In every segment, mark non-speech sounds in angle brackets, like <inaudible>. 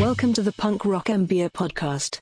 Welcome to the Punk Rock MBA podcast.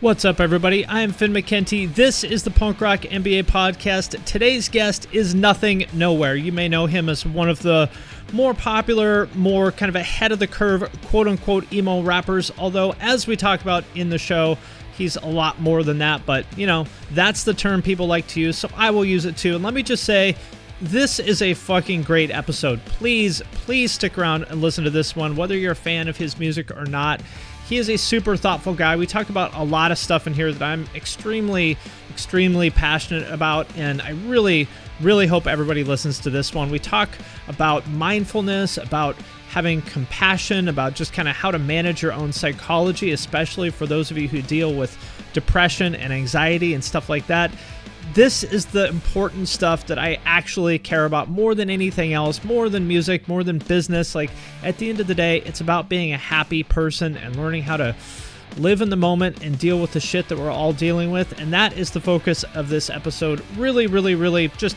What's up, everybody? I am Finn McKenty. This is the Punk Rock MBA podcast. Today's guest is Nothing Nowhere. You may know him as one of the more popular, more kind of ahead of the curve, quote unquote, emo rappers. Although, as we talk about in the show, he's a lot more than that. But, you know, that's the term people like to use, so I will use it too. And let me just say, this is a fucking great episode. Please, please stick around and listen to this one, whether you're a fan of his music or not. He is a super thoughtful guy. We talk about a lot of stuff in here that I'm extremely, extremely passionate about, and I really, really hope everybody listens to this one. We talk about mindfulness, about having compassion, about just kind of how to manage your own psychology, especially for those of you who deal with depression and anxiety and stuff like that this is the important stuff that I actually care about more than anything else, more than music, more than business. Like, at the end of the day, it's about being a happy person and learning how to live in the moment and deal with the shit that we're all dealing with. And that is the focus of this episode. Really, really, really just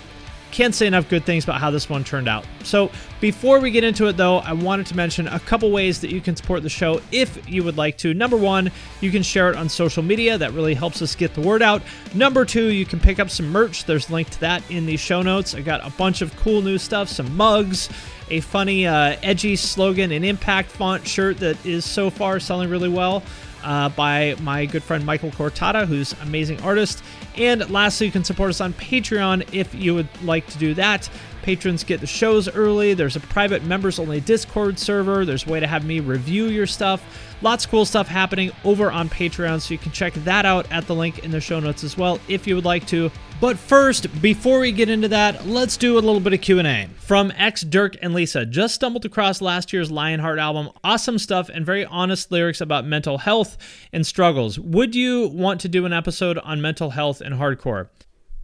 can't say enough good things about how this one turned out. So, before we get into it, though, I wanted to mention a couple ways that you can support the show if you would like to. Number one, you can share it on social media. That really helps us get the word out. Number two, you can pick up some merch. There's a link to that in the show notes. I got a bunch of cool new stuff, some mugs, a funny, uh, edgy slogan, an impact font shirt that is so far selling really well. Uh, by my good friend Michael Cortada, who's an amazing artist. And lastly, you can support us on Patreon if you would like to do that. Patrons get the shows early. There's a private members only Discord server. There's a way to have me review your stuff. Lots of cool stuff happening over on Patreon, so you can check that out at the link in the show notes as well if you would like to. But first, before we get into that, let's do a little bit of Q&A. From X Dirk and Lisa, just stumbled across last year's Lionheart album. Awesome stuff and very honest lyrics about mental health and struggles. Would you want to do an episode on mental health and hardcore?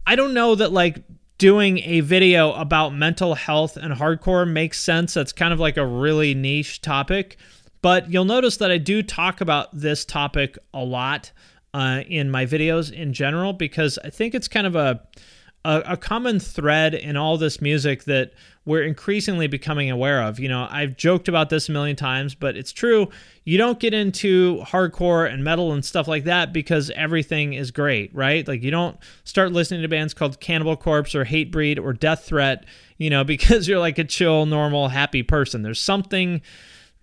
I don't know that like doing a video about mental health and hardcore makes sense. That's kind of like a really niche topic. But you'll notice that I do talk about this topic a lot uh, in my videos in general because I think it's kind of a, a, a common thread in all this music that we're increasingly becoming aware of. You know, I've joked about this a million times, but it's true. You don't get into hardcore and metal and stuff like that because everything is great, right? Like you don't start listening to bands called Cannibal Corpse or Hatebreed or Death Threat, you know, <laughs> because you're like a chill, normal, happy person. There's something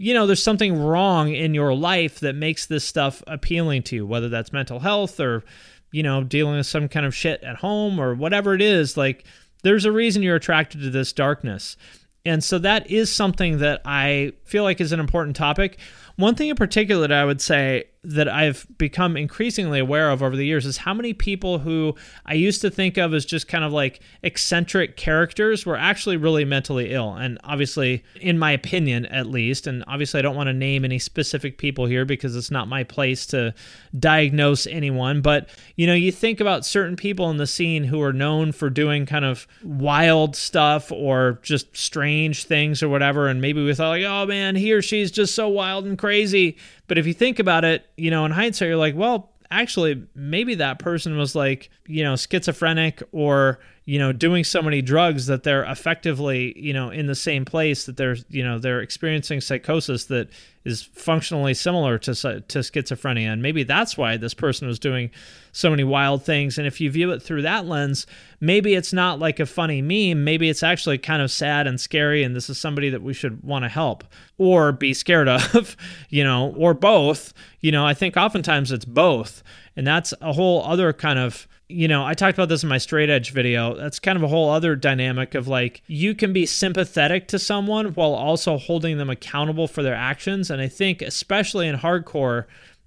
you know, there's something wrong in your life that makes this stuff appealing to you, whether that's mental health or, you know, dealing with some kind of shit at home or whatever it is. Like, there's a reason you're attracted to this darkness. And so that is something that I feel like is an important topic. One thing in particular that I would say that I've become increasingly aware of over the years is how many people who I used to think of as just kind of like eccentric characters were actually really mentally ill. And obviously, in my opinion at least, and obviously I don't want to name any specific people here because it's not my place to diagnose anyone, but you know, you think about certain people in the scene who are known for doing kind of wild stuff or just strange things or whatever, and maybe we thought like, oh man, he or she's just so wild and crazy. But if you think about it, you know, in hindsight, you're like, well, actually, maybe that person was like, you know, schizophrenic or, you know, doing so many drugs that they're effectively, you know, in the same place that they're, you know, they're experiencing psychosis that is functionally similar to to schizophrenia, and maybe that's why this person was doing so many wild things. And if you view it through that lens, maybe it's not like a funny meme. Maybe it's actually kind of sad and scary, and this is somebody that we should want to help or be scared of, <laughs> you know, or both. You know, I think oftentimes it's both, and that's a whole other kind of you know, I talked about this in my straight edge video. That's kind of a whole other dynamic of like you can be sympathetic to someone while also holding them accountable for their actions. And I think, especially in hardcore,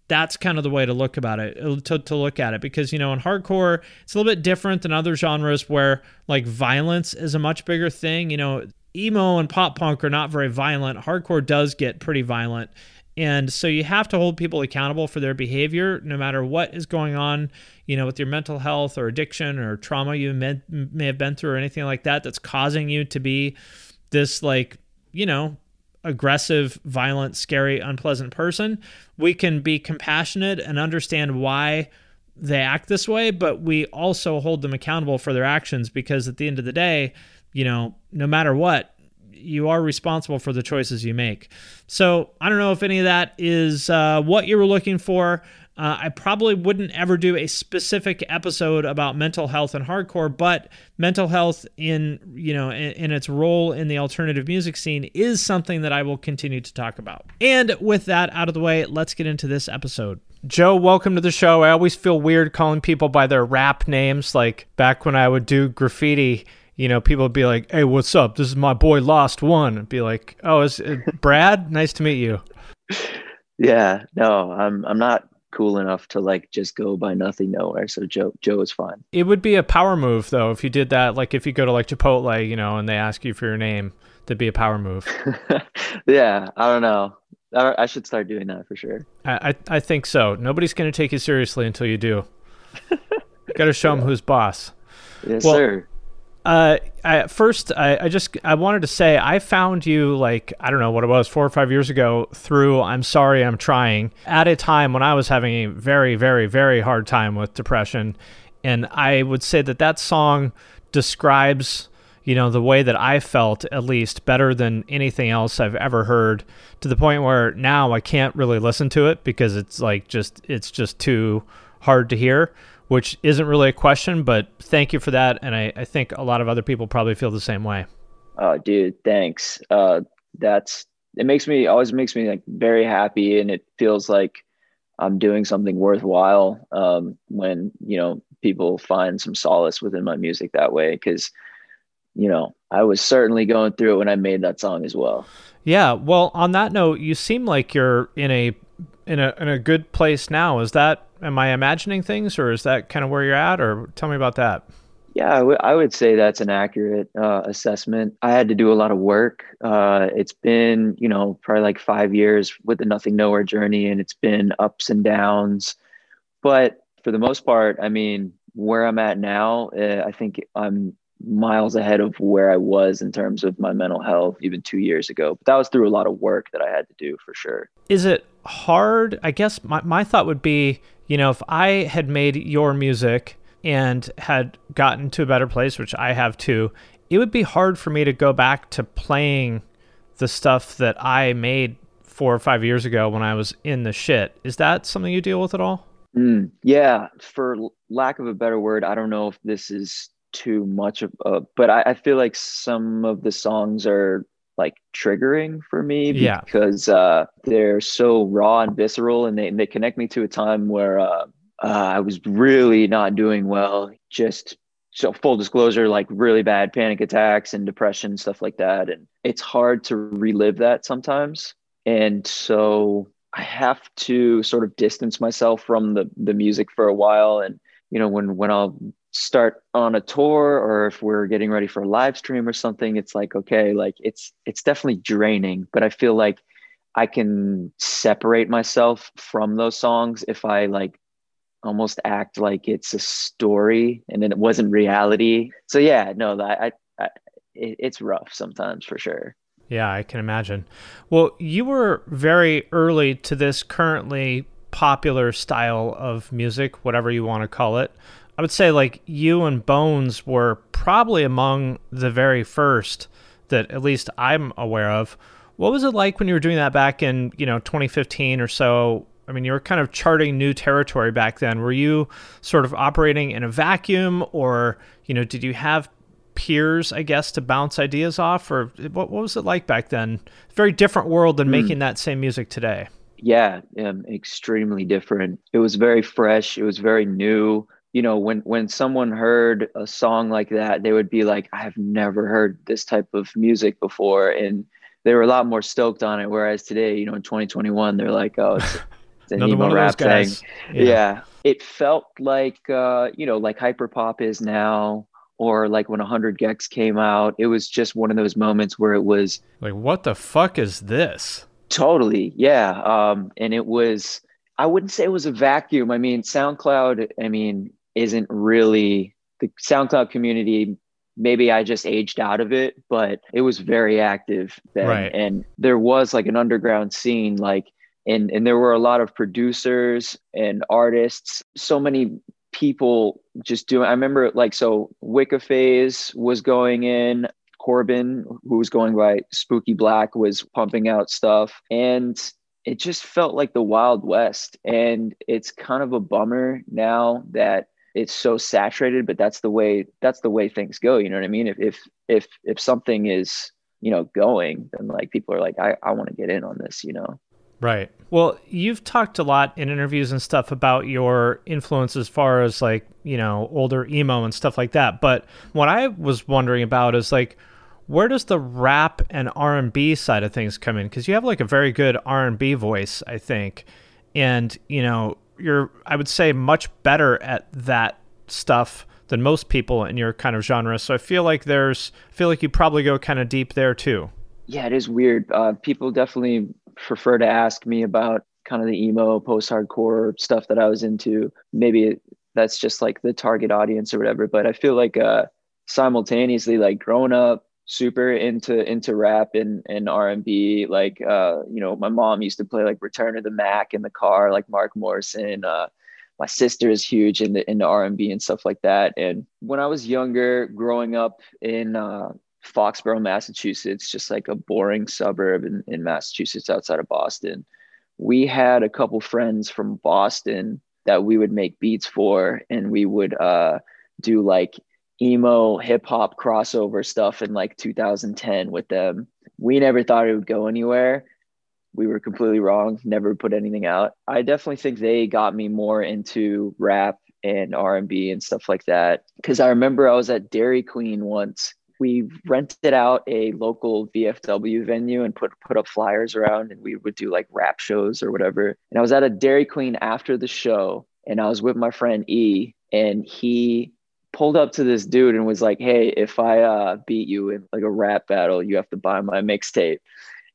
that's kind of the way to look about it uh, to, to look at it because you know in hardcore it's a little bit different than other genres where like violence is a much bigger thing. You know emo and pop punk are not very violent. Hardcore does get pretty violent. And so you have to hold people accountable for their behavior no matter what is going on you know with your mental health or addiction or trauma you may, may have been through or anything like that that's causing you to be this like you know aggressive, violent, scary, unpleasant person. We can be compassionate and understand why they act this way, but we also hold them accountable for their actions because at the end of the day, you know, no matter what, you are responsible for the choices you make. So I don't know if any of that is uh, what you were looking for. Uh, I probably wouldn't ever do a specific episode about mental health and hardcore, but mental health in you know in, in, its role in the alternative music scene is something that I will continue to talk about. And with that out of the way, let's get into this episode. Joe, welcome to the show. I always feel weird calling people by their rap names. Like back when I would do graffiti, you know, people would be like, "Hey, what's up? This is my boy Lost One." I'd be like, "Oh, is it Brad? nice to meet you." <laughs> Yeah, no, I'm I'm not cool enough to like just go by nothing nowhere. So Joe Joe is fine. It would be a power move though if you did that. Like if you go to like Chipotle, you know, and they ask you for your name, that'd be a power move. <laughs> yeah, I don't know. I, I should start doing that for sure. I I, I think so. Nobody's going to take you seriously until you do. <laughs> Got to show them who's boss. Yes, well, sir. Uh, I, first, I, I just I wanted to say I found you like I don't know what it was four or five years ago through I'm sorry I'm trying at a time when I was having a very very very hard time with depression, and I would say that that song describes you know the way that I felt at least better than anything else I've ever heard to the point where now I can't really listen to it because it's like just it's just too hard to hear which isn't really a question, but thank you for that. And I, I think a lot of other people probably feel the same way. Oh, dude, thanks. Uh, that's it makes me always makes me like very happy, and it feels like I'm doing something worthwhile um, when you know people find some solace within my music that way. Because you know I was certainly going through it when I made that song as well. Yeah. Well, on that note, you seem like you're in a in a in a good place now. Is that am I imagining things, or is that kind of where you're at? Or tell me about that. Yeah, I, w- I would say that's an accurate uh, assessment. I had to do a lot of work. Uh, it's been, you know, probably like five years with the Nothing Nowhere journey, and it's been ups and downs. But for the most part, I mean, where I'm at now, uh, I think I'm miles ahead of where I was in terms of my mental health even two years ago. But that was through a lot of work that I had to do for sure. Is it hard? I guess my, my thought would be, you know, if I had made your music and had gotten to a better place, which I have too, it would be hard for me to go back to playing the stuff that I made four or five years ago when I was in the shit. Is that something you deal with at all? Mm, yeah, for lack of a better word, I don't know if this is too much of a, but I, I feel like some of the songs are like triggering for me yeah. because uh, they're so raw and visceral and they, they connect me to a time where uh, uh, I was really not doing well. Just so full disclosure, like really bad panic attacks and depression, stuff like that. And it's hard to relive that sometimes. And so I have to sort of distance myself from the, the music for a while. And, you know, when, when I'll start on a tour or if we're getting ready for a live stream or something it's like okay like it's it's definitely draining but i feel like i can separate myself from those songs if i like almost act like it's a story and then it wasn't reality. So yeah no i, I, I it, it's rough sometimes for sure. Yeah i can imagine. Well you were very early to this currently popular style of music whatever you want to call it I would say like you and Bones were probably among the very first that at least I'm aware of. What was it like when you were doing that back in, you know, 2015 or so? I mean, you were kind of charting new territory back then. Were you sort of operating in a vacuum or, you know, did you have peers, I guess, to bounce ideas off or what, what was it like back then? Very different world than mm. making that same music today. Yeah, um, extremely different. It was very fresh. It was very new you know when when someone heard a song like that they would be like i have never heard this type of music before and they were a lot more stoked on it whereas today you know in 2021 they're like oh it's, <laughs> an Another emo rap thing. guys. Yeah. It felt like uh, you know, like hyperpop is now, or like when 100 gecs came out. It was just one of those moments where it was Like, what the fuck is this? totally, yeah. Um, and it was I wouldn't say it was a vacuum. I mean, SoundCloud, I mean, isn't really the SoundCloud community. Maybe I just aged out of it, but it was very active then. Right. And there was like an underground scene, like, and, and there were a lot of producers and artists, so many people just doing, I remember like, so Wicca Phase was going in, Corbin, who was going by Spooky Black, was pumping out stuff. And it just felt like the Wild West. And it's kind of a bummer now that it's so saturated, but that's the way that's the way things go. You know what I mean? If if if if something is, you know, going, then like people are like, I, I want to get in on this, you know. Right. Well, you've talked a lot in interviews and stuff about your influence as far as like, you know, older emo and stuff like that. But what I was wondering about is like where does the rap and R&B side of things come in? Cuz you have like a very good R&B voice, I think. And, you know, you're I would say much better at that stuff than most people in your kind of genre. So I feel like there's I feel like you probably go kind of deep there too. Yeah, it is weird. Uh, people definitely prefer to ask me about kind of the emo post-hardcore stuff that I was into. Maybe that's just like the target audience or whatever. But I feel like uh, simultaneously, like growing up super into into rap and and R&B like uh you know my mom used to play like Return of the Mack in the car like Mark Morrison uh my sister is huge into into R&B and stuff like that. And when I was younger growing up in uh Foxborough Massachusetts just like a boring suburb in, in Massachusetts outside of Boston we had a couple friends from Boston that we would make beats for and we would uh do like emo hip hop crossover stuff in like 2010 with them. We never thought it would go anywhere. We were completely wrong. Never put anything out. I definitely think they got me more into rap and R&B and stuff like that cuz I remember I was at Dairy Queen once. We rented out a local VFW venue and put put up flyers around and we would do like rap shows or whatever. And I was at a Dairy Queen after the show and I was with my friend E and he pulled up to this dude and was like, "Hey, if I uh, beat you in like a rap battle, you have to buy my mixtape."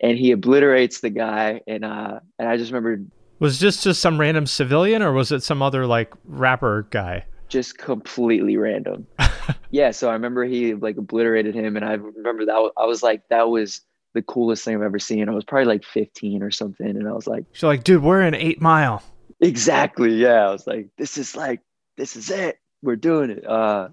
And he obliterates the guy, and uh, and I just remember Was this just some random civilian or was it some other like rapper guy? just completely random. <laughs> yeah, so I remember he like obliterated him, and I remember that was, I was like, that was the coolest thing I've ever seen. I was probably like 15 or something, and I was like, She's like, dude, we're in Eight Mile. exactly, yeah. I was like, this is like, this is it. We're doing it. Uh,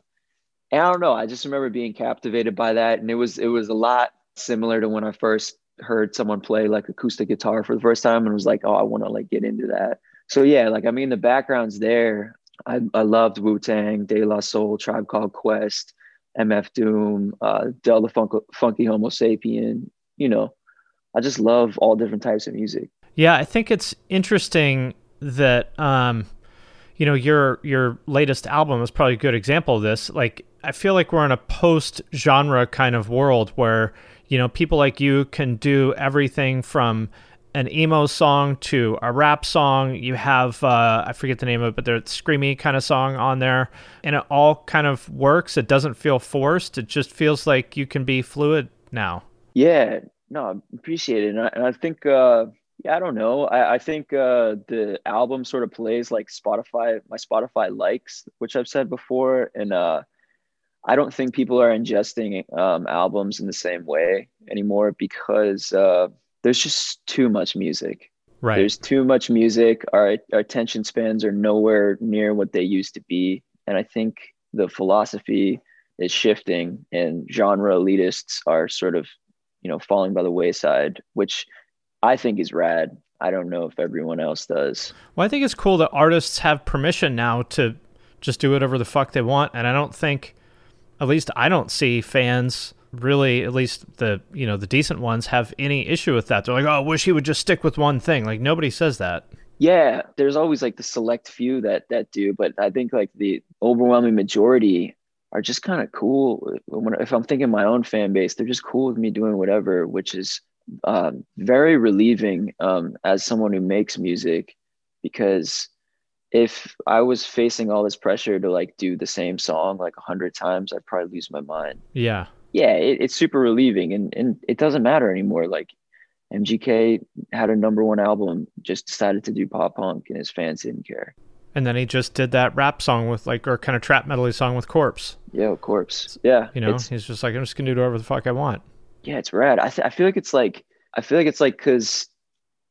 and I don't know. I just remember being captivated by that, and it was it was a lot similar to when I first heard someone play like acoustic guitar for the first time, and was like, oh, I want to like get into that. So yeah, like I mean, the background's there. I I loved Wu Tang, De La Soul, Tribe Called Quest, MF Doom, uh, Del the Funk- Funky Homo Sapien. You know, I just love all different types of music. Yeah, I think it's interesting that um, you know your your latest album is probably a good example of this. Like, I feel like we're in a post genre kind of world where you know people like you can do everything from an emo song to a rap song. You have uh, I forget the name of it, but there's screamy kind of song on there, and it all kind of works. It doesn't feel forced. It just feels like you can be fluid now. Yeah, no, I appreciate it. And I, and I think, uh, yeah, I don't know. I, I think uh, the album sort of plays like Spotify, my Spotify likes, which I've said before. And uh, I don't think people are ingesting um, albums in the same way anymore because uh, there's just too much music. Right. There's too much music. Our, our attention spans are nowhere near what they used to be. And I think the philosophy is shifting and genre elitists are sort of, you know, falling by the wayside, which I think is rad. I don't know if everyone else does. Well, I think it's cool that artists have permission now to just do whatever the fuck they want. And I don't think, at least I don't see fans really, at least the, you know, the decent ones have any issue with that. They're like, oh, I wish he would just stick with one thing. Like nobody says that. Yeah, there's always like the select few that that do, but I think like the overwhelming majority are just kind of cool. If I'm thinking my own fan base, they're just cool with me doing whatever, which is um, very relieving um, as someone who makes music because if I was facing all this pressure to like do the same song like a hundred times, I'd probably lose my mind. Yeah. Yeah, it, it's super relieving and, and it doesn't matter anymore. Like MGK had a number one album, just decided to do pop punk and his fans didn't care. And then he just did that rap song with like, or kind of trap medley song with Corpse. Yeah, Corpse. Yeah. You know, he's just like, I'm just gonna do whatever the fuck I want. Yeah, it's rad. I, th- I feel like it's like, I feel like it's like, cause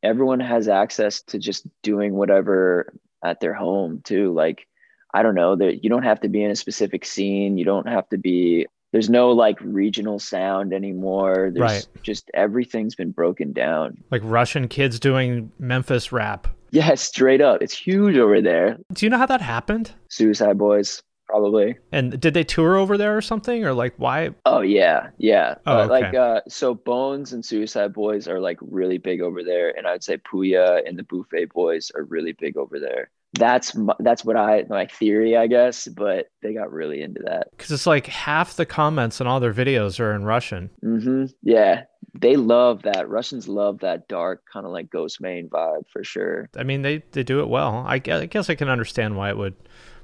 everyone has access to just doing whatever at their home too. Like, I don't know that you don't have to be in a specific scene. You don't have to be, there's no like regional sound anymore. There's Right. just everything's been broken down. Like Russian kids doing Memphis rap. Yeah, straight up. It's huge over there. Do you know how that happened? Suicide Boys, probably. And did they tour over there or something? Or like why? Oh yeah, yeah. Oh, Uh, like uh so Bones and Suicide Boys are like really big over there and I'd say Pouya and the Buffet Boys are really big over there. That's my, that's what I my theory, I guess, but they got really into that. Because it's like half the comments in all their videos are in Russian. Mhm. Yeah. They love that. Russians love that dark kind of like Ghostemane vibe for sure. I mean, they, they do it well. I I guess I can understand why it would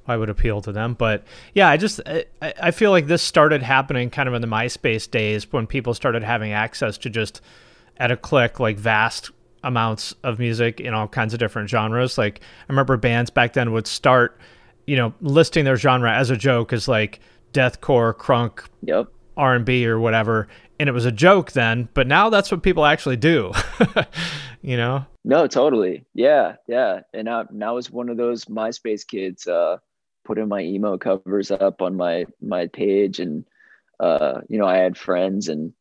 it would appeal to them. But yeah, I just I, I feel like this started happening kind of in the MySpace days when people started having access to just at a click like vast amounts of music in all kinds of different genres. Like I remember bands back then would start, you know, listing their genre as a joke as like deathcore, crunk, Yep. R&B or whatever, and it was a joke then, but now that's what people actually do. <laughs> you know? No, totally. Yeah, yeah. And I, and I was one of those MySpace kids, uh, putting my emo covers up on my my page, and uh, you know, I had friends, and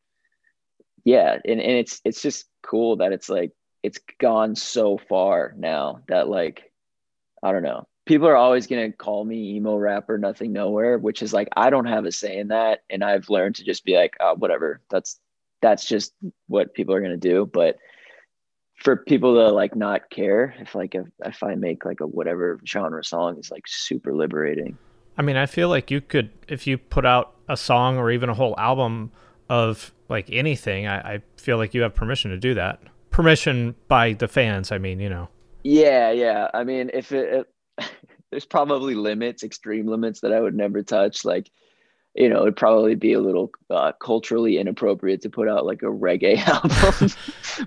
yeah, and and it's it's just cool that it's like it's gone so far now that like I don't know. People are always gonna call me emo rapper, nothing nowhere, which is like I don't have a say in that, and I've learned to just be like, oh, whatever. That's that's just what people are gonna do, but for people to like not care if like if, if I make like a whatever genre song is like super liberating. I mean, I feel like you could, if you put out a song or even a whole album of like anything, I, I feel like you have permission to do that. Permission by the fans, I mean, you know. Yeah, yeah. I mean, if it, it <laughs> there's probably limits, extreme limits that I would never touch. Like, you know, it'd probably be a little uh, culturally inappropriate to put out like a reggae <laughs> album.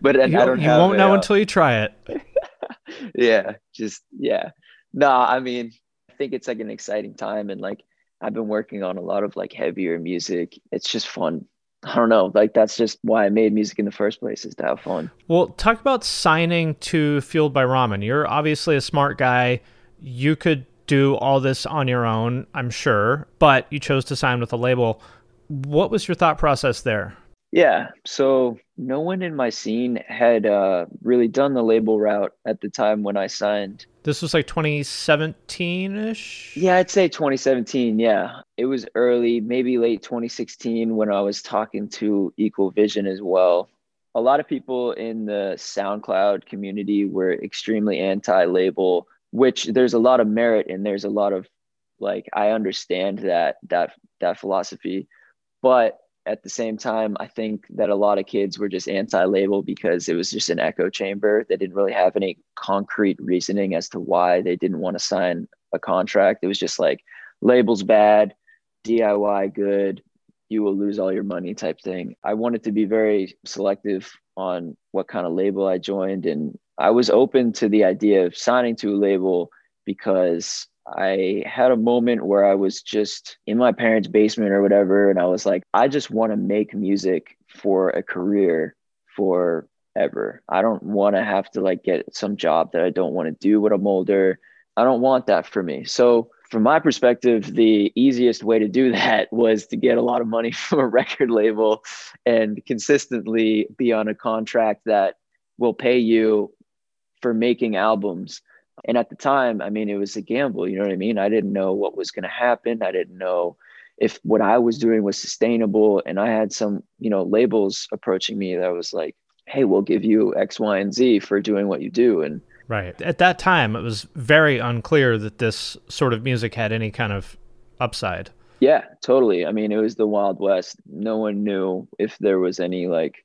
but You, I don't you won't know until you try it. <laughs> yeah, just yeah. Nah, I mean, I think it's like an exciting time and like I've been working on a lot of like heavier music. It's just fun. I don't know. Like that's just why I made music in the first place is to have fun. Well, talk about signing to Fueled by Ramen. You're obviously a smart guy. You could do all this on your own, I'm sure, but you chose to sign with a label. What was your thought process there? Yeah. So no one in my scene had uh, really done the label route at the time when I signed. This was like 2017 ish. Yeah, I'd say 2017. Yeah. It was early, maybe late 2016 when I was talking to Equal Vision as well. A lot of people in the SoundCloud community were extremely anti label, which there's a lot of merit and there's a lot of like I understand that that that philosophy. But at the same time, I think that a lot of kids were just anti-label because it was just an echo chamber. They didn't really have any concrete reasoning as to why they didn't want to sign a contract. It was just like labels bad, DIY good, you will lose all your money type thing. I wanted to be very selective on what kind of label I joined and I was open to the idea of signing to a label because I had a moment where I was just in my parents' basement or whatever. And I was like, I just want to make music for a career forever. I don't want to have to like get some job that I don't want to do when I'm older. I don't want that for me. So, from my perspective, the easiest way to do <laughs> that was to get a lot of money <laughs> from a record label and consistently be on a contract that will pay you for making albums and at the time, I mean, it was a gamble. You know what I mean? I didn't know what was going to happen. I didn't know if what I was doing was sustainable. And I had some, you know, labels approaching me that was like, hey, we'll give you X, Y, and Z for doing what you do. And Right. At that time, it was very unclear that this sort of music had any kind of upside. yeah, totally. I mean, it was the Wild West. No one knew if there was any like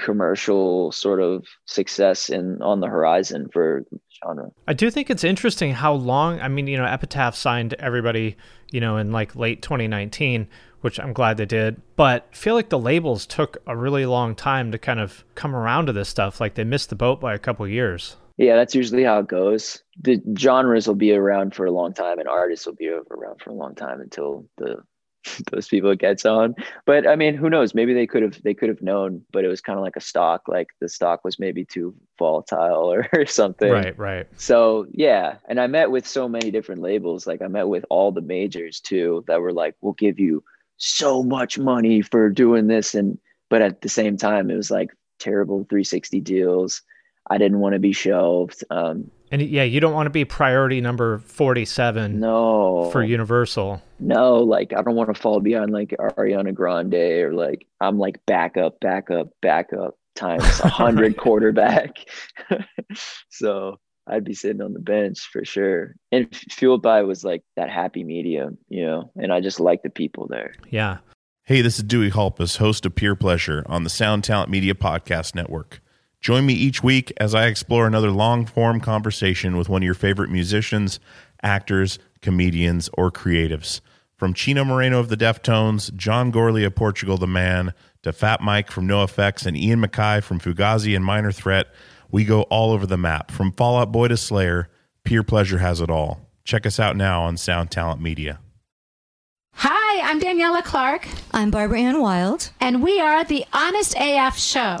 commercial sort of success in on the horizon for genre. I do think it's interesting how long. I mean, you know, Epitaph signed everybody, you know, in like late 2019, which I'm glad they did. But I feel like the labels took a really long time to kind of come around to this stuff. Like they missed the boat by a couple years. Yeah, that's usually how it goes. The genres will be around for a long time, and artists will be around for a long time until the <laughs> those people gets on. But I mean, who knows? Maybe they could have they could have known, but it was kind of like a stock. Like the stock was maybe too volatile or, <laughs> or something. Right, right. So yeah, and I met with so many different labels. Like I met with all the majors too that were like, "We'll give you so much money for doing this," and but at the same time, it was like terrible 360 deals. I didn't want to be shelved. Um, and yeah, you don't want to be priority number 47 no, for Universal. No, like I don't want to fall behind like Ariana Grande or like I'm like backup, backup, backup times a hundred <laughs> quarterback. <laughs> so I'd be sitting on the bench for sure. And Fueled by was like that happy medium, you know, and I just like the people there. Yeah. Hey, this is Dewey Halpus, host of Peer Pleasure on the Sound Talent Media Podcast Network. Join me each week as I explore another long form conversation with one of your favorite musicians, actors, comedians, or creatives. From Chino Moreno of the Deftones, John Gourley of Portugal the Man, to Fat Mike from NOFX and Ian MacKaye from Fugazi and Minor Threat, we go all over the map. From Fall Out Boy to Slayer, Peer Pleasure has it all. Check us out now on Sound Talent Media. Hi, I'm Daniela Clark. I'm Barbara Ann Wild. And we are the Honest AF Show.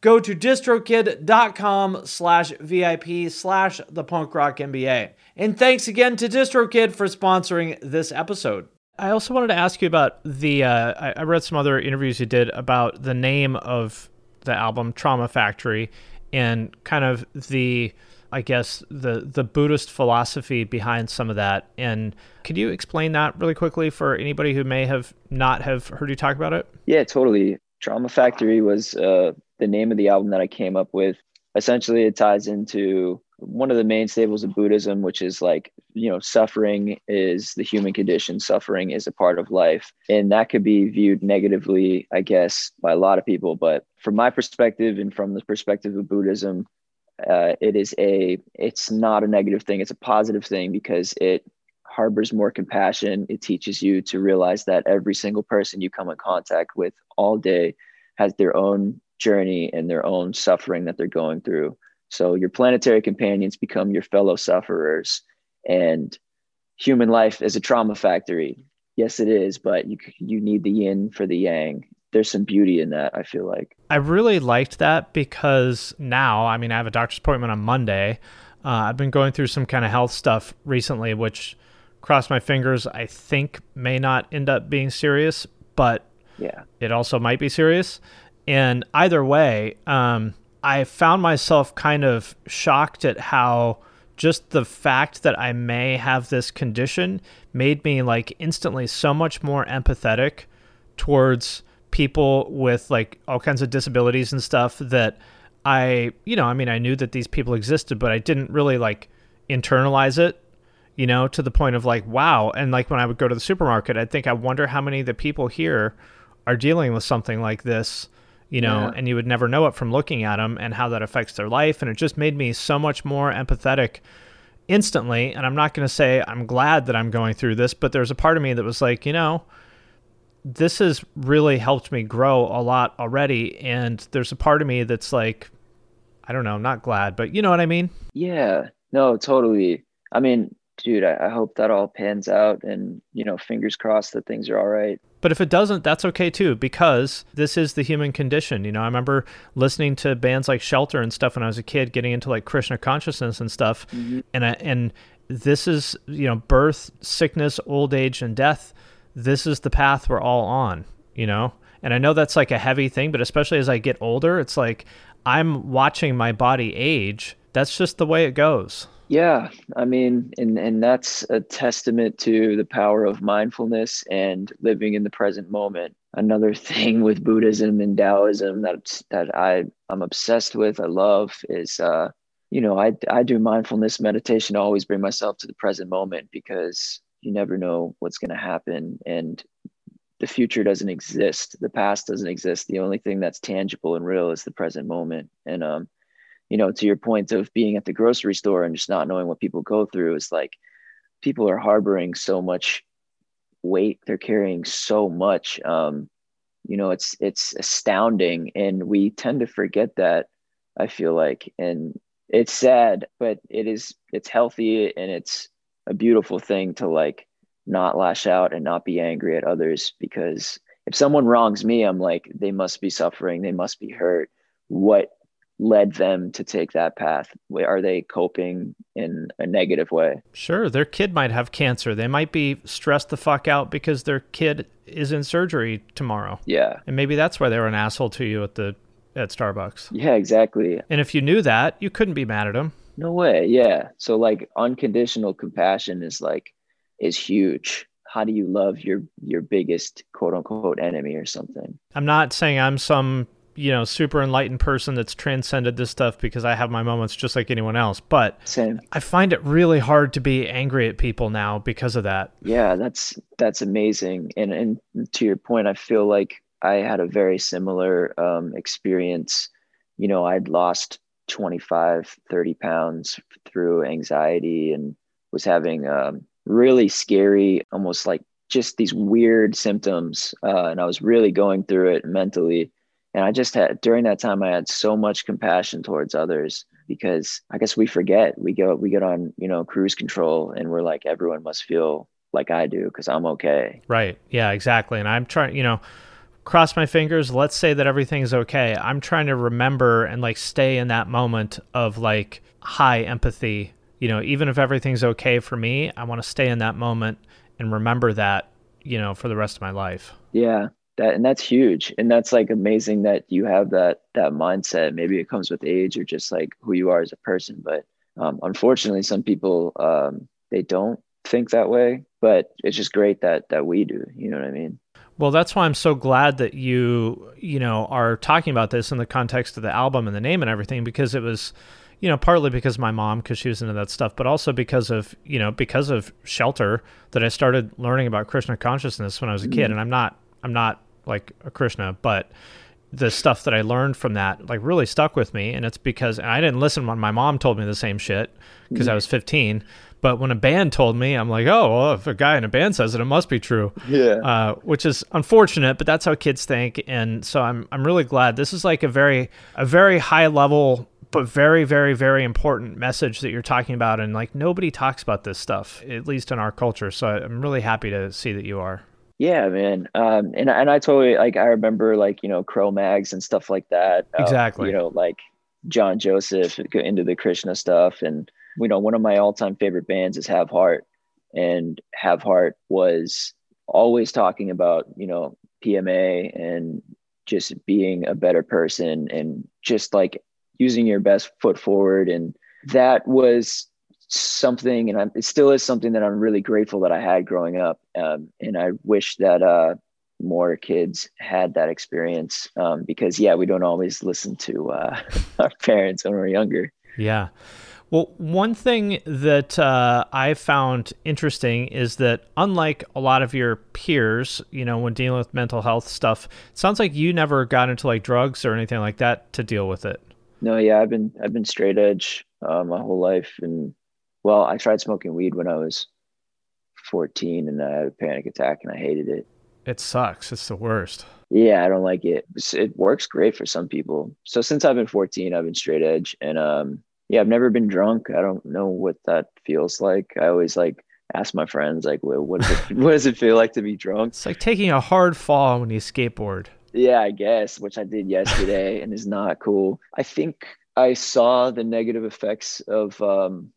go to distrokid.com slash VIP slash the punk rock MBA. And thanks again to DistroKid for sponsoring this episode. I also wanted to ask you about the. Uh, I, I read some other interviews you did about the name of the album, Trauma Factory, and kind of the, I guess the the Buddhist philosophy behind some of that. And could you explain that really quickly for anybody who may have not have heard you talk about it? Yeah, totally. Trauma Factory was uh, the name of the album that I came up with. Essentially, it ties into one of the main staples of Buddhism, which is like, you know, suffering is the human condition, suffering is a part of life. And that could be viewed negatively, I guess, by a lot of people. But from my perspective and from the perspective of Buddhism, uh, it is a, it's not a negative thing. It's a positive thing because it harbors more compassion. It teaches you to realize that every single person you come in contact with all day has their own journey and their own suffering that they're going through so your planetary companions become your fellow sufferers, and human life is a trauma factory. Yes, it is, but you you need the yin for the yang. There's some beauty in that. I feel like I really liked that because now, I mean, I have a doctor's appointment on Monday. Uh, I've been going through some kind of health stuff recently, which cross my fingers, I think may not end up being serious, but Yeah. it also might be serious. And either way, um, I found myself kind of shocked at how just the fact that I may have this condition made me like instantly so much more empathetic towards people with like all kinds of disabilities and stuff that I, you know, I mean, I knew that these people existed, but I didn't really like internalize it you know, to the point of like, wow. And like when I would go to the supermarket, I'd think, I wonder how many of the people here are dealing with something like this, you know, Yeah. and you would never know it from looking at them and how that affects their life. And it just made me so much more empathetic instantly. And I'm not going to say I'm glad that I'm going through this, but there's a part of me that was like, you know, this has really helped me grow a lot already. And there's a part of me that's like, I don't know, I'm not glad, but you know what I mean? Yeah. No, totally. I mean, dude, I, I hope that all pans out and, you know, fingers crossed that things are all right. But if it doesn't, that's okay too, because this is the human condition. You know, I remember listening to bands like Shelter and stuff when I was a kid, getting into like Krishna consciousness and stuff, mm-hmm. and I, and this is you know birth, sickness, old age, and death. This is the path we're all on. You know, and I know that's like a heavy thing, but especially as I get older, it's like I'm watching my body age. That's just the way it goes. Yeah, I mean, and and that's a testament to the power of mindfulness and living in the present moment. Another <laughs> thing with Buddhism and Taoism that that I I'm obsessed with, I love is uh, you know, I I do mindfulness meditation to always bring myself to the present moment because you never know what's going to happen and the future doesn't exist. The past doesn't exist. The only thing that's tangible and real is the present moment. And um you know, to your point of being at the grocery store and just not knowing what people go through is like people are harboring so much weight. They're carrying so much. Um, you know, it's it's astounding, and we tend to forget that. I feel like, and it's sad, but it is it's healthy and it's a beautiful thing to like not lash out and not be angry at others because if someone wrongs me, I'm like they must be suffering, they must be hurt. What led them to take that path? Are they coping in a negative way? Sure, their kid might have cancer. They might be stressed the fuck out because their kid is in surgery tomorrow. Yeah. And maybe that's why they were an asshole to you at the at Starbucks. Yeah, exactly. And if you knew that, you couldn't be mad at them. No way. Yeah. So like unconditional compassion is like is huge. How do you love your your biggest quote unquote enemy or something? I'm not saying I'm some, you know, super enlightened person that's transcended this stuff because I have my moments just like anyone else, but Same. I find it really hard to be angry at people now because of that. Yeah, that's that's amazing. And and to your point, I feel like I had a very similar um, experience. You know, I'd lost 25, 30 pounds through anxiety and was having um, really scary, almost like just these weird symptoms. Uh, and I was really going through it mentally. And I just had, during that time, I had so much compassion towards others because I guess we forget. We go, we get on, you know, cruise control and we're like, everyone must feel like I do because I'm okay. Right. Yeah, exactly. And I'm trying, you know, cross my fingers. Let's say that everything's okay. I'm trying to remember and like stay in that moment of like high empathy. You know, even if everything's okay for me, I want to stay in that moment and remember that, you know, for the rest of my life. Yeah. That, and that's huge. And that's like amazing that you have that, that mindset. Maybe it comes with age or just like who you are as a person. But um, unfortunately, some people, um, they don't think that way, but it's just great that, that we do, you know what I mean? Well, that's why I'm so glad that you, you know, are talking about this in the context of the album and the name and everything because it was, you know, partly because of my mom because she was into that stuff, but also because of, you know, because of Shelter that I started learning about Krishna consciousness when I was a kid and I'm not I'm not like a Krishna, but the stuff that I learned from that like really stuck with me and it's because I didn't listen when my mom told me the same shit because I was 15 but when a band told me I'm like oh well if a guy in a band says it it must be true. Yeah. uh, which is unfortunate but that's how kids think and so I'm I'm really glad. This is like a very a very high level but very very very important message that you're talking about and like nobody talks about this stuff at least in our culture so I'm really happy to see that you are Yeah, man. Um, and and I totally like. I remember like you know Cro-Mags and stuff like that. uh, Exactly. You know, like John Joseph into the Krishna stuff, and you know, one of my all-time favorite bands is Have Heart, and Have Heart was always talking about, you know, PMA and just being a better person and just like using your best foot forward. And that was something, and I'm, it still is something that I'm really grateful that I had growing up. Um, and I wish that uh, more kids had that experience um, because, yeah, we don't always listen to uh, <laughs> our parents when we're younger. Yeah. Well, one thing that uh, I found interesting is that unlike a lot of your peers, you know, when dealing with mental health stuff, it sounds like you never got into like drugs or anything like that to deal with it. No, yeah, I've been I've been straight edge uh, my whole life, and well, I tried smoking weed when I was 14, and I had a panic attack, and I hated it. It sucks. It's the worst. Yeah, I don't like it. It works great for some people. So since I've been 14, I've been straight edge, and um, yeah, I've never been drunk. I don't know what that feels like. I always like ask my friends like, well, what does it, <laughs> what does it feel like to be drunk? It's like taking a hard fall when you skateboard. Yeah, I guess, which I did yesterday and is not cool. I think I saw the negative effects of um,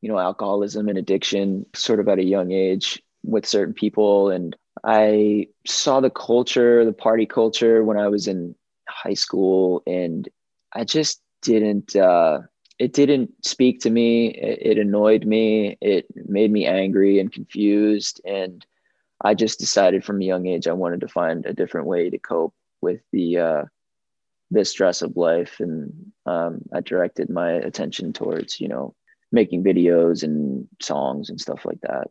you know, alcoholism and addiction sort of at a young age with certain people and I saw the culture, the party culture when I was in high school and I just didn't uh it didn't speak to me. It, it, annoyed me. It made me angry and confused. And I just decided from a young age I wanted to find a different way to cope with the uh, the stress of life. And um, I directed my attention towards you know making videos and songs and stuff like that.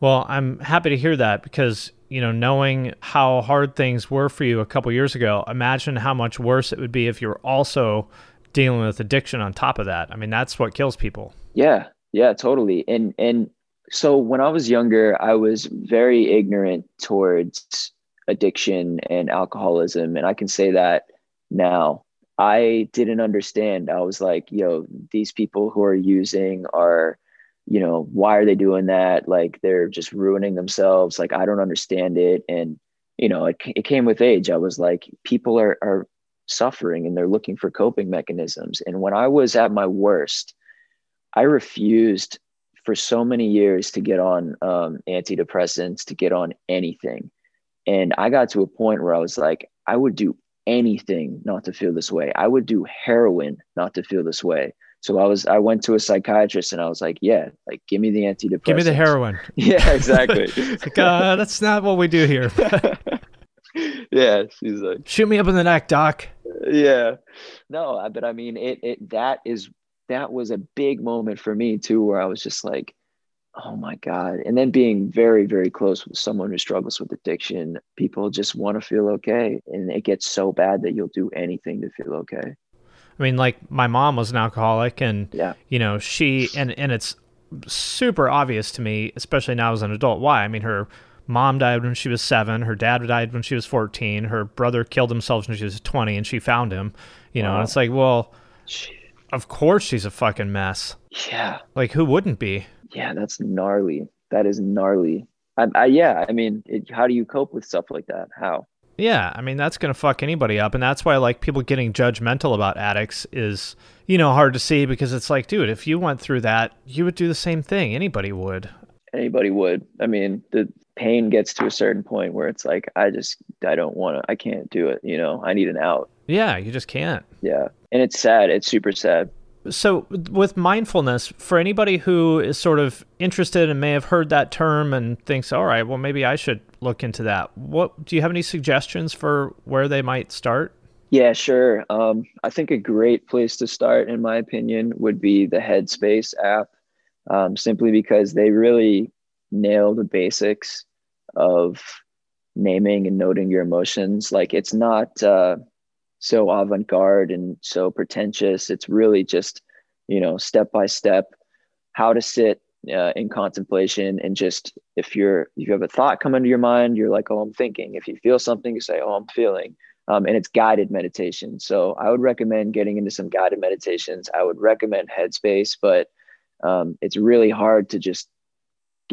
Well, I'm happy to hear that because, you know, knowing how hard things were for you a couple years ago, imagine how much worse it would be if you were also dealing with addiction on top of that. I mean, that's what kills people. Yeah. Yeah, totally. And and so when I was younger, I was very ignorant towards addiction and alcoholism and I can say that now. I didn't understand. I was like, yo, these people who are using are you know, why are they doing that? Like they're just ruining themselves. Like I don't understand it and you know, it, it came with age. I was like, people are, are suffering and they're looking for coping mechanisms. And when I was at my worst, I refused for so many years to get on um, antidepressants, to get on anything. And I got to a point where I was like, I would do anything not to feel this way. I would do heroin not to feel this way. So I was, I went to a psychiatrist and I was like, yeah, like give me the antidepressants. Give me the heroin. <laughs> Yeah, exactly. like, uh, that's not what we do here. <laughs> yeah, she's like, shoot me up in the neck, doc. Yeah, no, but I mean, it, it, that is, that was a big moment for me too, where I was just like, oh my God. And then being very, very close with someone who struggles with addiction, people just want to feel okay. And it gets so bad that you'll do anything to feel okay. I mean, like my mom was an alcoholic and, yeah. you know, she, and, and it's super obvious to me, especially now as an adult, why. I mean, her mom died when she was seven. Her dad died when she was 14. Her brother killed himself when she was 20 and she found him. You know, wow. and it's like, well, of course she's a fucking mess. Yeah. Like, who wouldn't be? Yeah, that's gnarly. That is gnarly. I, I yeah, I mean, it, how do you cope with stuff like that? How? Yeah, I mean that's gonna fuck anybody up, and that's why like people getting judgmental about addicts is you know hard to see because it's like, dude, if you went through that, you would do the same thing. Anybody would. Anybody would. I mean, the pain gets to a certain point where it's like, I just, I don't want to, I can't do it. You know, I need an out. Yeah, you just can't. Yeah, and it's sad. It's super sad. So, with mindfulness, for anybody who is sort of interested and may have heard that term and thinks, all right, well, maybe I should look into that. What do you have any suggestions for where they might start? Yeah, sure. Um, I think a great place to start, in my opinion, would be the Headspace app, um, simply because they really nail the basics of naming and noting your emotions. Like, it's not. Uh, so avant-garde and so pretentious. It's really just you know step by step how to sit uh, in contemplation and just if you're if you have a thought come into your mind you're like oh i'm thinking. If you feel something you say oh i'm feeling um, and it's guided meditation. So i would recommend getting into some guided meditations. I would recommend headspace but um, it's really hard to just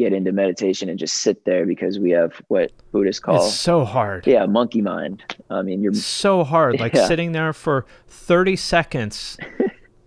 get into meditation and just sit there because we have what Buddhists call it's so hard. Yeah, monkey mind. I mean, you're so hard. Like yeah. sitting there for thirty seconds,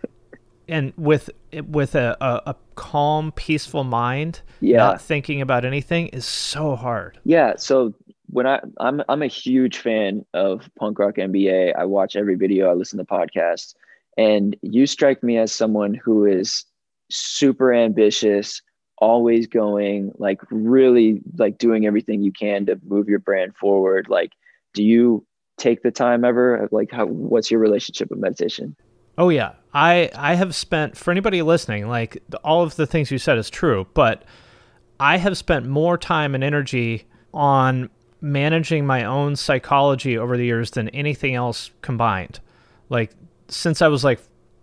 <laughs> and with with a, a calm, peaceful mind, Yeah. not thinking about anything is so hard. Yeah, so when I I'm I'm a huge fan of Punk Rock MBA. I watch every video, I listen to podcasts, and you strike me as someone who is super ambitious, always going, like really like doing everything you can to move your brand forward. Like, do you take the time ever? Like, how what's your relationship with meditation? Oh yeah, I I have spent for anybody listening, like all of the things you said is true, but I have spent more time and energy on managing my own psychology over the years than anything else combined. Like since I was like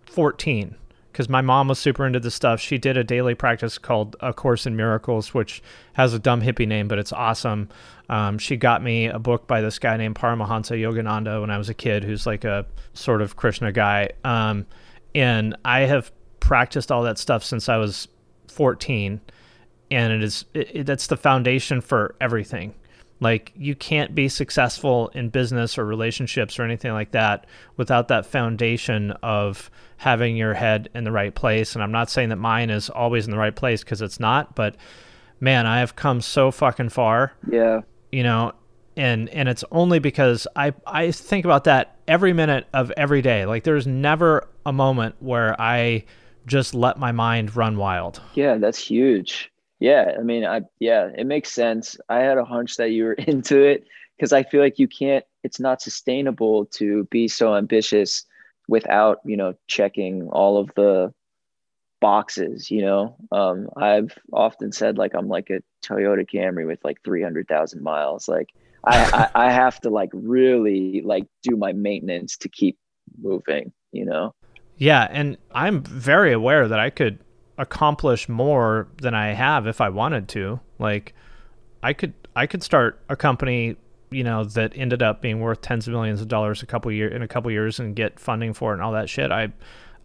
14 because my mom was super into this stuff. She did a daily practice called A Course in Miracles, which has a dumb hippie name, but it's awesome. Um, she got me a book by this guy named Paramahansa Yogananda when I was a kid, who's like a sort of Krishna guy. Um, and I have practiced all that stuff since I was 14, and it is it, it, that's the foundation for everything. Like you can't be successful in business or relationships or anything like that without that foundation of having your head in the right place. And I'm not saying that mine is always in the right place because it's not, but man, I have come so fucking far, Yeah, you know, and and it's only because I I think about that every minute of every day. Like there's never a moment where I just let my mind run wild. yeah, that's huge. Yeah, I mean, I yeah, it makes sense. I had a hunch that you were <laughs> into it because I feel like you can't. It's not sustainable to be so ambitious without you know checking all of the boxes. You know, um, I've often said like I'm like a Toyota Camry with like three hundred thousand miles. Like I, I <laughs> I have to like really like do my maintenance to keep moving. You know. Yeah, and I'm very aware that I could accomplish more than I have if I wanted to. Like I could I could start a company, you know, that ended up being worth tens of millions of dollars a couple year in a couple years and get funding for it and all that shit. I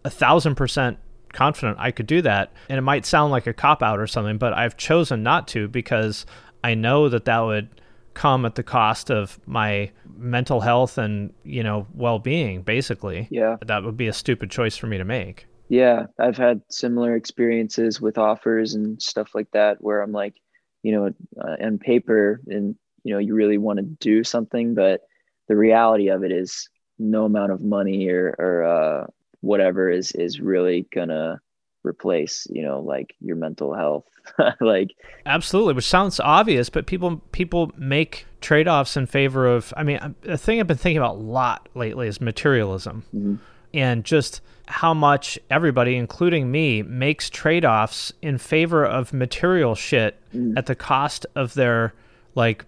a thousand percent confident I could do that. And it might sound like a cop out or something, but I've chosen not to because I know that that would come at the cost of my mental health and, you know, well-being basically. Yeah. That would be a stupid choice for me to make. Yeah, I've had similar experiences with offers and stuff like that where I'm like, you know, uh, on paper and you know, you really want to do something, but the reality of it is no amount of money or or uh, whatever is is really gonna replace, you know, like your mental health. <laughs> like, Absolutely, which sounds obvious, but people people make trade-offs in favor of I mean, the thing I've been thinking about a lot lately is materialism. mhm. And just how much everybody, including me, makes trade offs in favor of material shit Mm. at the cost of their, like,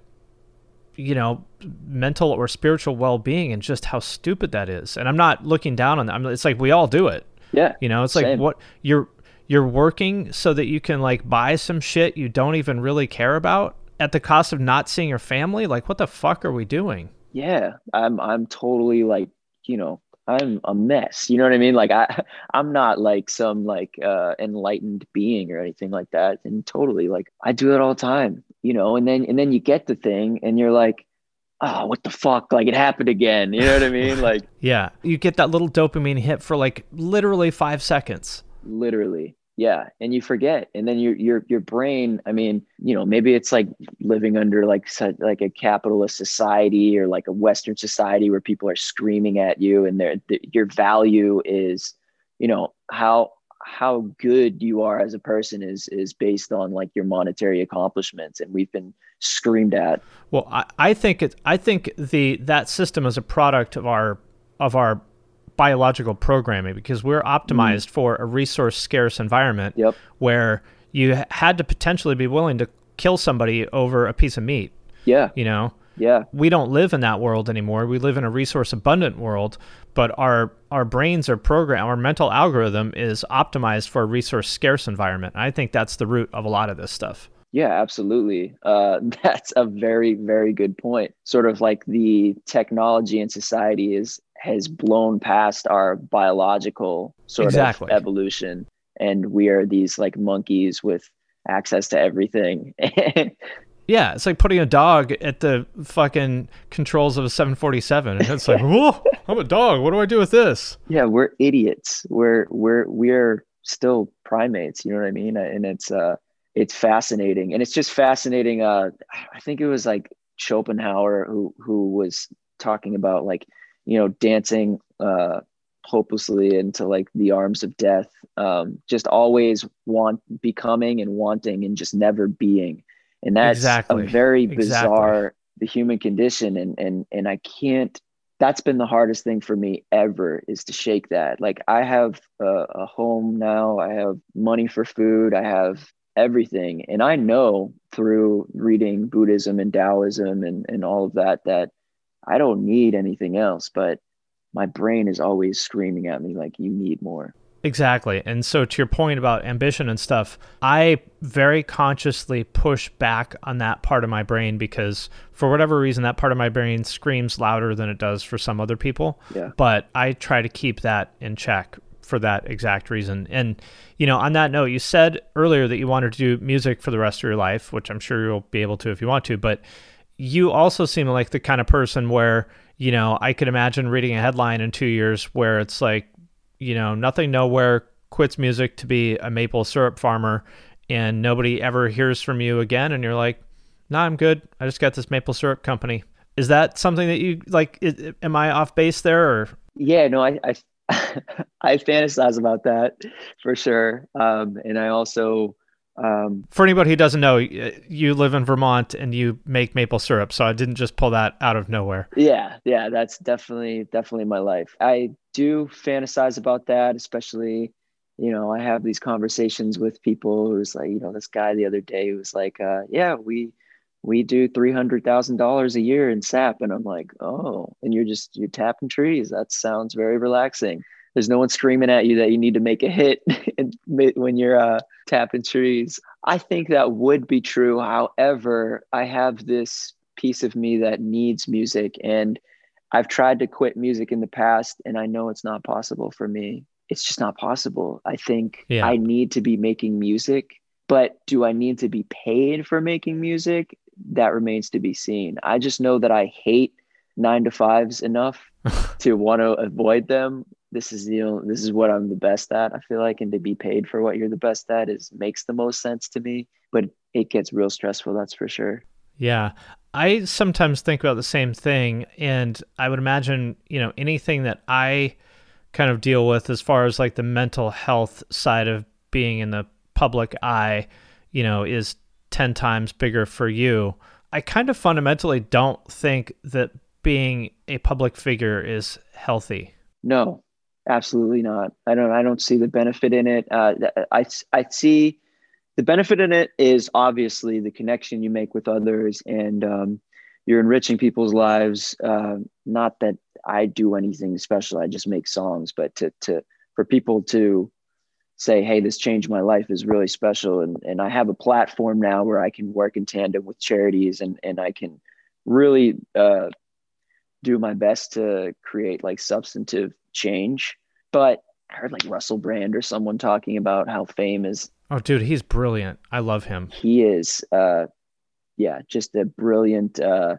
you know, mental or spiritual well being, and just how stupid that is. And I'm not looking down on that. I'm, it's like we all do it. yeah, You know, it's like what you're you're working so that you can like buy some shit you don't even really care about at the cost of not seeing your family. Like, what the fuck are we doing? yeah, I'm I'm totally like, you know, I'm a mess. You know what I mean? Like I <laughs> I'm not like some like uh enlightened being or anything like that. And totally like I do it all the time, you know, and then and then you get the thing and you're like, oh, what the fuck? Like it happened again. You know what I mean? <laughs> Like Yeah, you get that little dopamine hit for like literally five seconds. literally. Yeah. And you forget. And then your your your brain, I mean, you know, maybe it's like living under like like a capitalist society or like a Western society where people are screaming at you and their th- your value is, you know, how how good you are as a person is is based on like your monetary accomplishments and we've been screamed at Well, I, I think it. I think the that system is a product of our of our biological programming because we're optimized for a resource scarce environment Yep. where you had to potentially be willing to kill somebody over a piece of meat. yeah You know, yeah we don't live in that world anymore. We live in a resource abundant world, but our our brains are program our mental algorithm is optimized for a resource scarce environment. I think that's the root of a lot of this stuff. Yeah, absolutely. Uh, <laughs> that's a very, very good point. Sort of like the technology in society is has blown past our biological sort Exactly. of evolution, and we are these like monkeys with access to everything. <laughs> Yeah, it's like putting a dog at the fucking controls of a 747. And it's like, whoa, I'm a dog. What do I do with this? yeah, we're idiots. We're we're we're still primates. You know what I mean? And it's uh, it's fascinating, and it's just fascinating. Uh, I think it was like Schopenhauer who who was talking about like you know dancing uh, hopelessly into like the arms of death. Um, just always want becoming and wanting and just never being, and that's Exactly. a very bizarre Exactly. the human condition, and and and I can't that's been the hardest thing for me ever is to shake that. Like I have a, a home now, I have money for food, I have everything. And I know through reading Buddhism and Taoism and, and all of that, that I don't need anything else, but my brain is always screaming at me like you need more. Exactly. And so, to your point about ambition and stuff, I very consciously push back on that part of my brain because, for whatever reason, that part of my brain screams louder than it does for some other people. Yeah. But I try to keep that in check for that exact reason. And, you know, on that note, you said earlier that you wanted to do music for the rest of your life, which I'm sure you'll be able to if you want to. But you also seem like the kind of person where, you know, I could imagine reading a headline in two years where it's like, you know, nothing nowhere quits music to be a maple syrup farmer and nobody ever hears from you again and you're like, "Nah, I'm good. I just got this maple syrup company." Is that something that you like i am I off base there or Yeah, no, I, I, <laughs> I fantasize about that for sure. Um, and I also, um, for anybody who doesn't know, you live in Vermont and you make maple syrup, so I didn't just pull that out of nowhere. Yeah, yeah, that's definitely definitely my life. I do fantasize about that, especially, you know, I have these conversations with people who's like, you know, this guy the other day was like, uh, yeah, we we do three hundred thousand dollars a year in SAP, and I'm like, oh, and you're just you're tapping trees. That sounds very relaxing. There's no one screaming at you that you need to make a hit <laughs> when you're uh, tapping trees. I think that would be true. However, I have this piece of me that needs music, and I've tried to quit music in the past, and I know it's not possible for me. It's just not possible. I think Yeah. I need to be making music, but do I need to be paid for making music? That remains to be seen. I just know that I hate nine to fives enough <laughs> to want to avoid them. This is you know this is what I'm the best at. I feel like, and to be paid for what you're the best at is makes the most sense to me. But it gets real stressful. That's for sure. Yeah. I sometimes think about the same thing. And I would imagine, you know, anything that I kind of deal with as far as like the mental health side of being in the public eye, you know, is 10 times bigger for you. I kind of fundamentally don't think that being a public figure is healthy. No, absolutely not. I don't. I don't see the benefit in it. Uh, I I see the benefit in it is obviously the connection you make with others, and um, you're enriching people's lives. Uh, not that I do anything special. I just make songs, but to to for people to say, "Hey, this changed my life," is really special, and and I have a platform now where I can work in tandem with charities, and and I can really. Uh, do my best to create like substantive change. But I heard like Russell Brand or someone talking about how fame is Oh, dude, he's brilliant. I love him. he is uh yeah, just a brilliant uh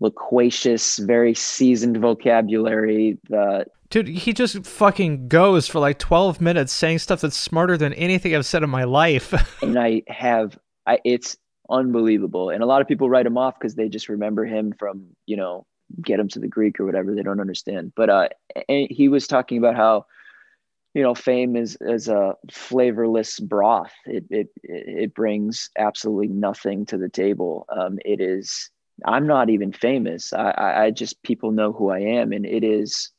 loquacious, very seasoned vocabulary. The Dude, he just fucking goes for like 12 minutes saying stuff that's smarter than anything I've said in my life. <laughs> and I have I it's unbelievable. And a lot of people write him off because they just remember him from, you know, get him to the Greek or whatever. They don't understand. But uh he was talking about how you know fame is is a flavorless broth it it it brings absolutely nothing to the table um it is i'm not even famous i i I just people know who i am and it is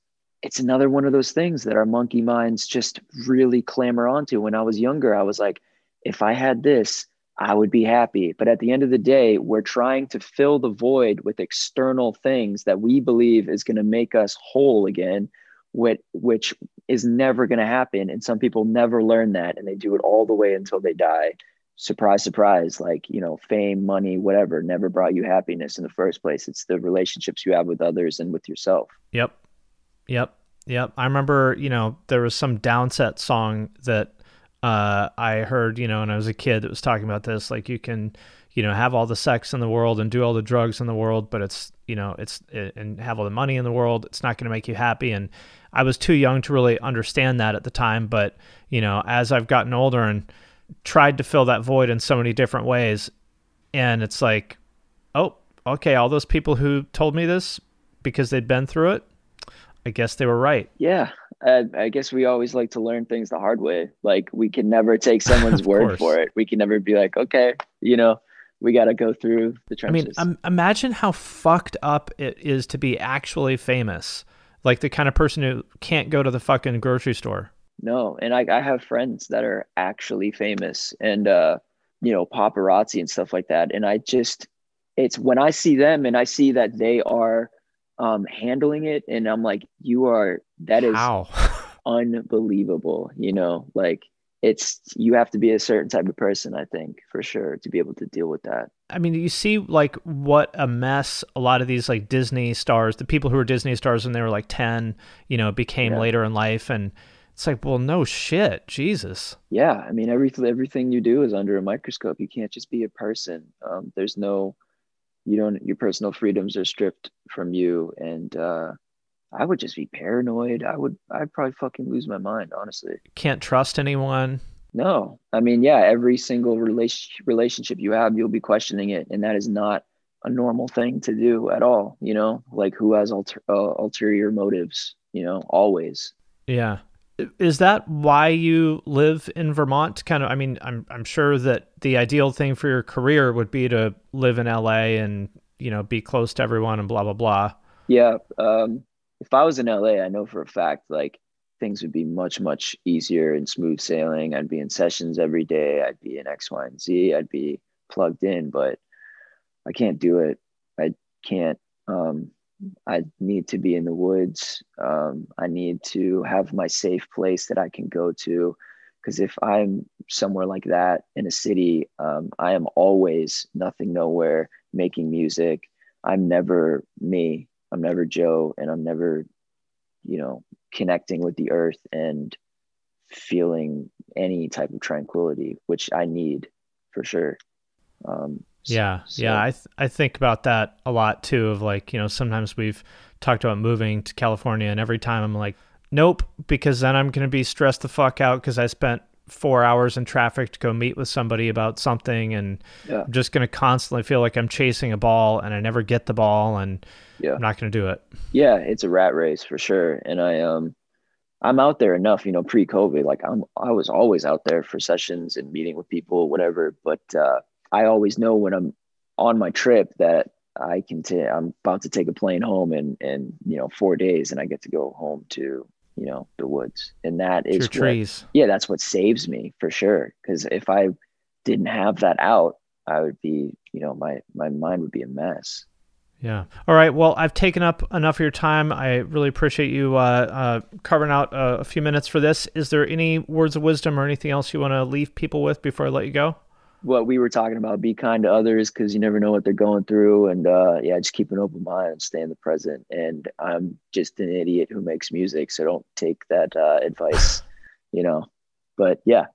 it's another one of those things that our monkey minds just really clamor onto when i was younger i was like if i had this i would be happy but at the end of the day we're trying to fill the void with external things that we believe is going to make us whole again which which is never going to happen and some people never learn that and they do it all the way until they die surprise surprise like you know fame money whatever never brought you happiness in the first place it's the relationships you have with others and with yourself Yep. Yep. Yep. I remember, you know, there was some downset song that uh, I heard, you know, when I was a kid that was talking about this. Like, you can, you know, have all the sex in the world and do all the drugs in the world, but it's, you know, it's, and have all the money in the world. It's not going to make you happy. And I was too young to really understand that at the time. But, you know, as I've gotten older and tried to fill that void in so many different ways, and it's like, oh, okay, all those people who told me this because they'd been through it, I guess they were right. Yeah. I, I guess we always like to learn things the hard way. Like we can never take <laughs> someone's word course. for it. We can never be like, okay, you know, we got to go through the I mean, um, imagine how fucked up it is to be actually famous. Like the kind of person who can't go to the fucking grocery store. No, and I, I have friends that are actually famous and uh, you know, paparazzi and stuff like that. And I just it's when I see them and I see that they are um handling it and I'm like, you are that is How? <laughs> unbelievable, you know, like it's you have to be a certain type of person, I think, for sure, to be able to deal with that. I mean, you see like what a mess a lot of these like Disney stars, the people who were Disney stars when they were like 10, you know, became Yeah. later in life and it's like, well, no shit, Jesus. Yeah, I mean everything everything you do is under a microscope. You can't just be a person. Um, there's no you don't your personal freedoms are stripped from you and uh I would just be paranoid. I would I'd probably fucking lose my mind, honestly. Can't trust anyone. No. I mean, yeah, every single relation relationship you have, you'll be questioning it and that is not a normal thing to do at all, you know? Like who has alter, uh, ulterior motives, you know, always. Yeah. Is that why you live in Vermont? Kind of I mean, I'm I'm sure that the ideal thing for your career would be to live in LA and, you know, be close to everyone and blah blah blah. Yeah. Um, if I was in LA, I know for a fact like things would be much, much easier and smooth sailing. I'd be in sessions every day. I'd be in X, Y, and Z. I'd be plugged in, but I can't do it. I can't. Um, I need to be in the woods. Um, I need to have my safe place that I can go to. Because if I'm somewhere like that in a city, um, I am always nothing, nowhere, making music. I'm never me. I'm never Joe, and I'm never, you know, connecting with the earth and feeling any type of tranquility, which I need for sure. Um, Yeah, so- yeah. I th- I think about that a lot too. Of like, you know, sometimes we've talked about moving to California, and every time I'm like, nope, because then I'm gonna be stressed the fuck out because I spent four hours in traffic to go meet with somebody about something, and Yeah. I'm just gonna constantly feel like I'm chasing a ball, and I never get the ball, and Yeah. I'm not gonna do it. yeah it's a rat race for sure and i um i'm out there enough you know pre-covid like i'm i was always out there for sessions and meeting with people whatever but uh i always know when i'm on my trip that i can ta- i'm about to take a plane home in in you know four days and i get to go home to you know the woods and that is what, trees. yeah that's what saves me for sure because if i didn't have that out i would be you know my my mind would be a mess Yeah. All right. Well, I've taken up enough of your time. I really appreciate you uh, uh, carving out uh, a few minutes for this. Is there any words of wisdom or anything else you want to leave people with before I let you go? What we were talking about be kind to others because you never know what they're going through and uh yeah just keep an open mind and stay in the present and i'm just an idiot who makes music so don't take that uh advice <laughs> you know but yeah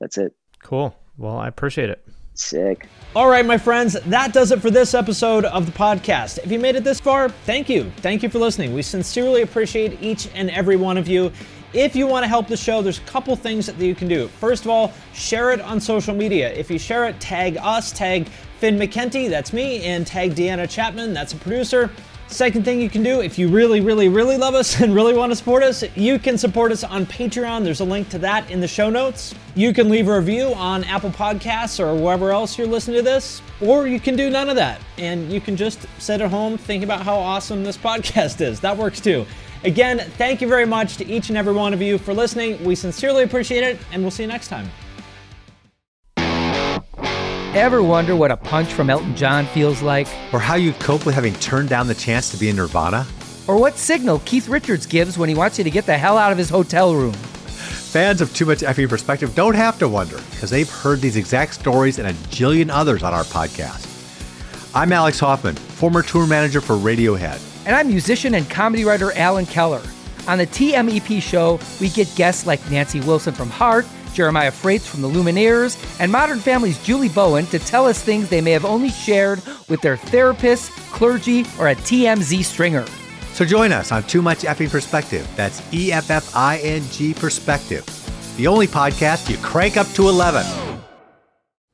that's it Cool. Well, I appreciate it. sick All right, my friends, that does it for this episode of the podcast. If you made it this far, thank you. Thank you for listening. We sincerely appreciate each and every one of you. If you want to help the show, there's a couple things that you can do. First of all, share it on social media. If you share it, tag us, tag Finn McKenty, that's me, and tag Deanna Chapman, that's a producer. Second thing you can do, if you really, really, really love us <laughs> and really want to support us, you can support us on Patreon. There's a link to that in the show notes. You can leave a review on Apple Podcasts or wherever else you're listening to this, or you can do none of that. And you can just sit at home thinking about how awesome this <laughs> podcast is. That works too. Again, thank you very much to each and every one of you for listening. We sincerely appreciate it, and we'll see you next time. Ever wonder what a punch from Elton John feels like? Or how you'd cope with having turned down the chance to be in Nirvana? Or what signal Keith Richards gives when he wants you to get the hell out of his hotel room? Fans of Too Much Effing Perspective don't have to wonder because they've heard these exact stories and a jillion others on our podcast. I'm Alex Hoffman, former tour manager for Radiohead. And I'm musician and comedy writer Alan Keller. On the TMEP show, we get guests like Nancy Wilson from Heart, Jeremiah Fraites from the Lumineers, and Modern Family's Julie Bowen to tell us things they may have only shared with their therapist, clergy, or a TMZ stringer. So join us on Too Much Effing Perspective. That's E F F I N G Perspective, the only podcast you crank up to 11.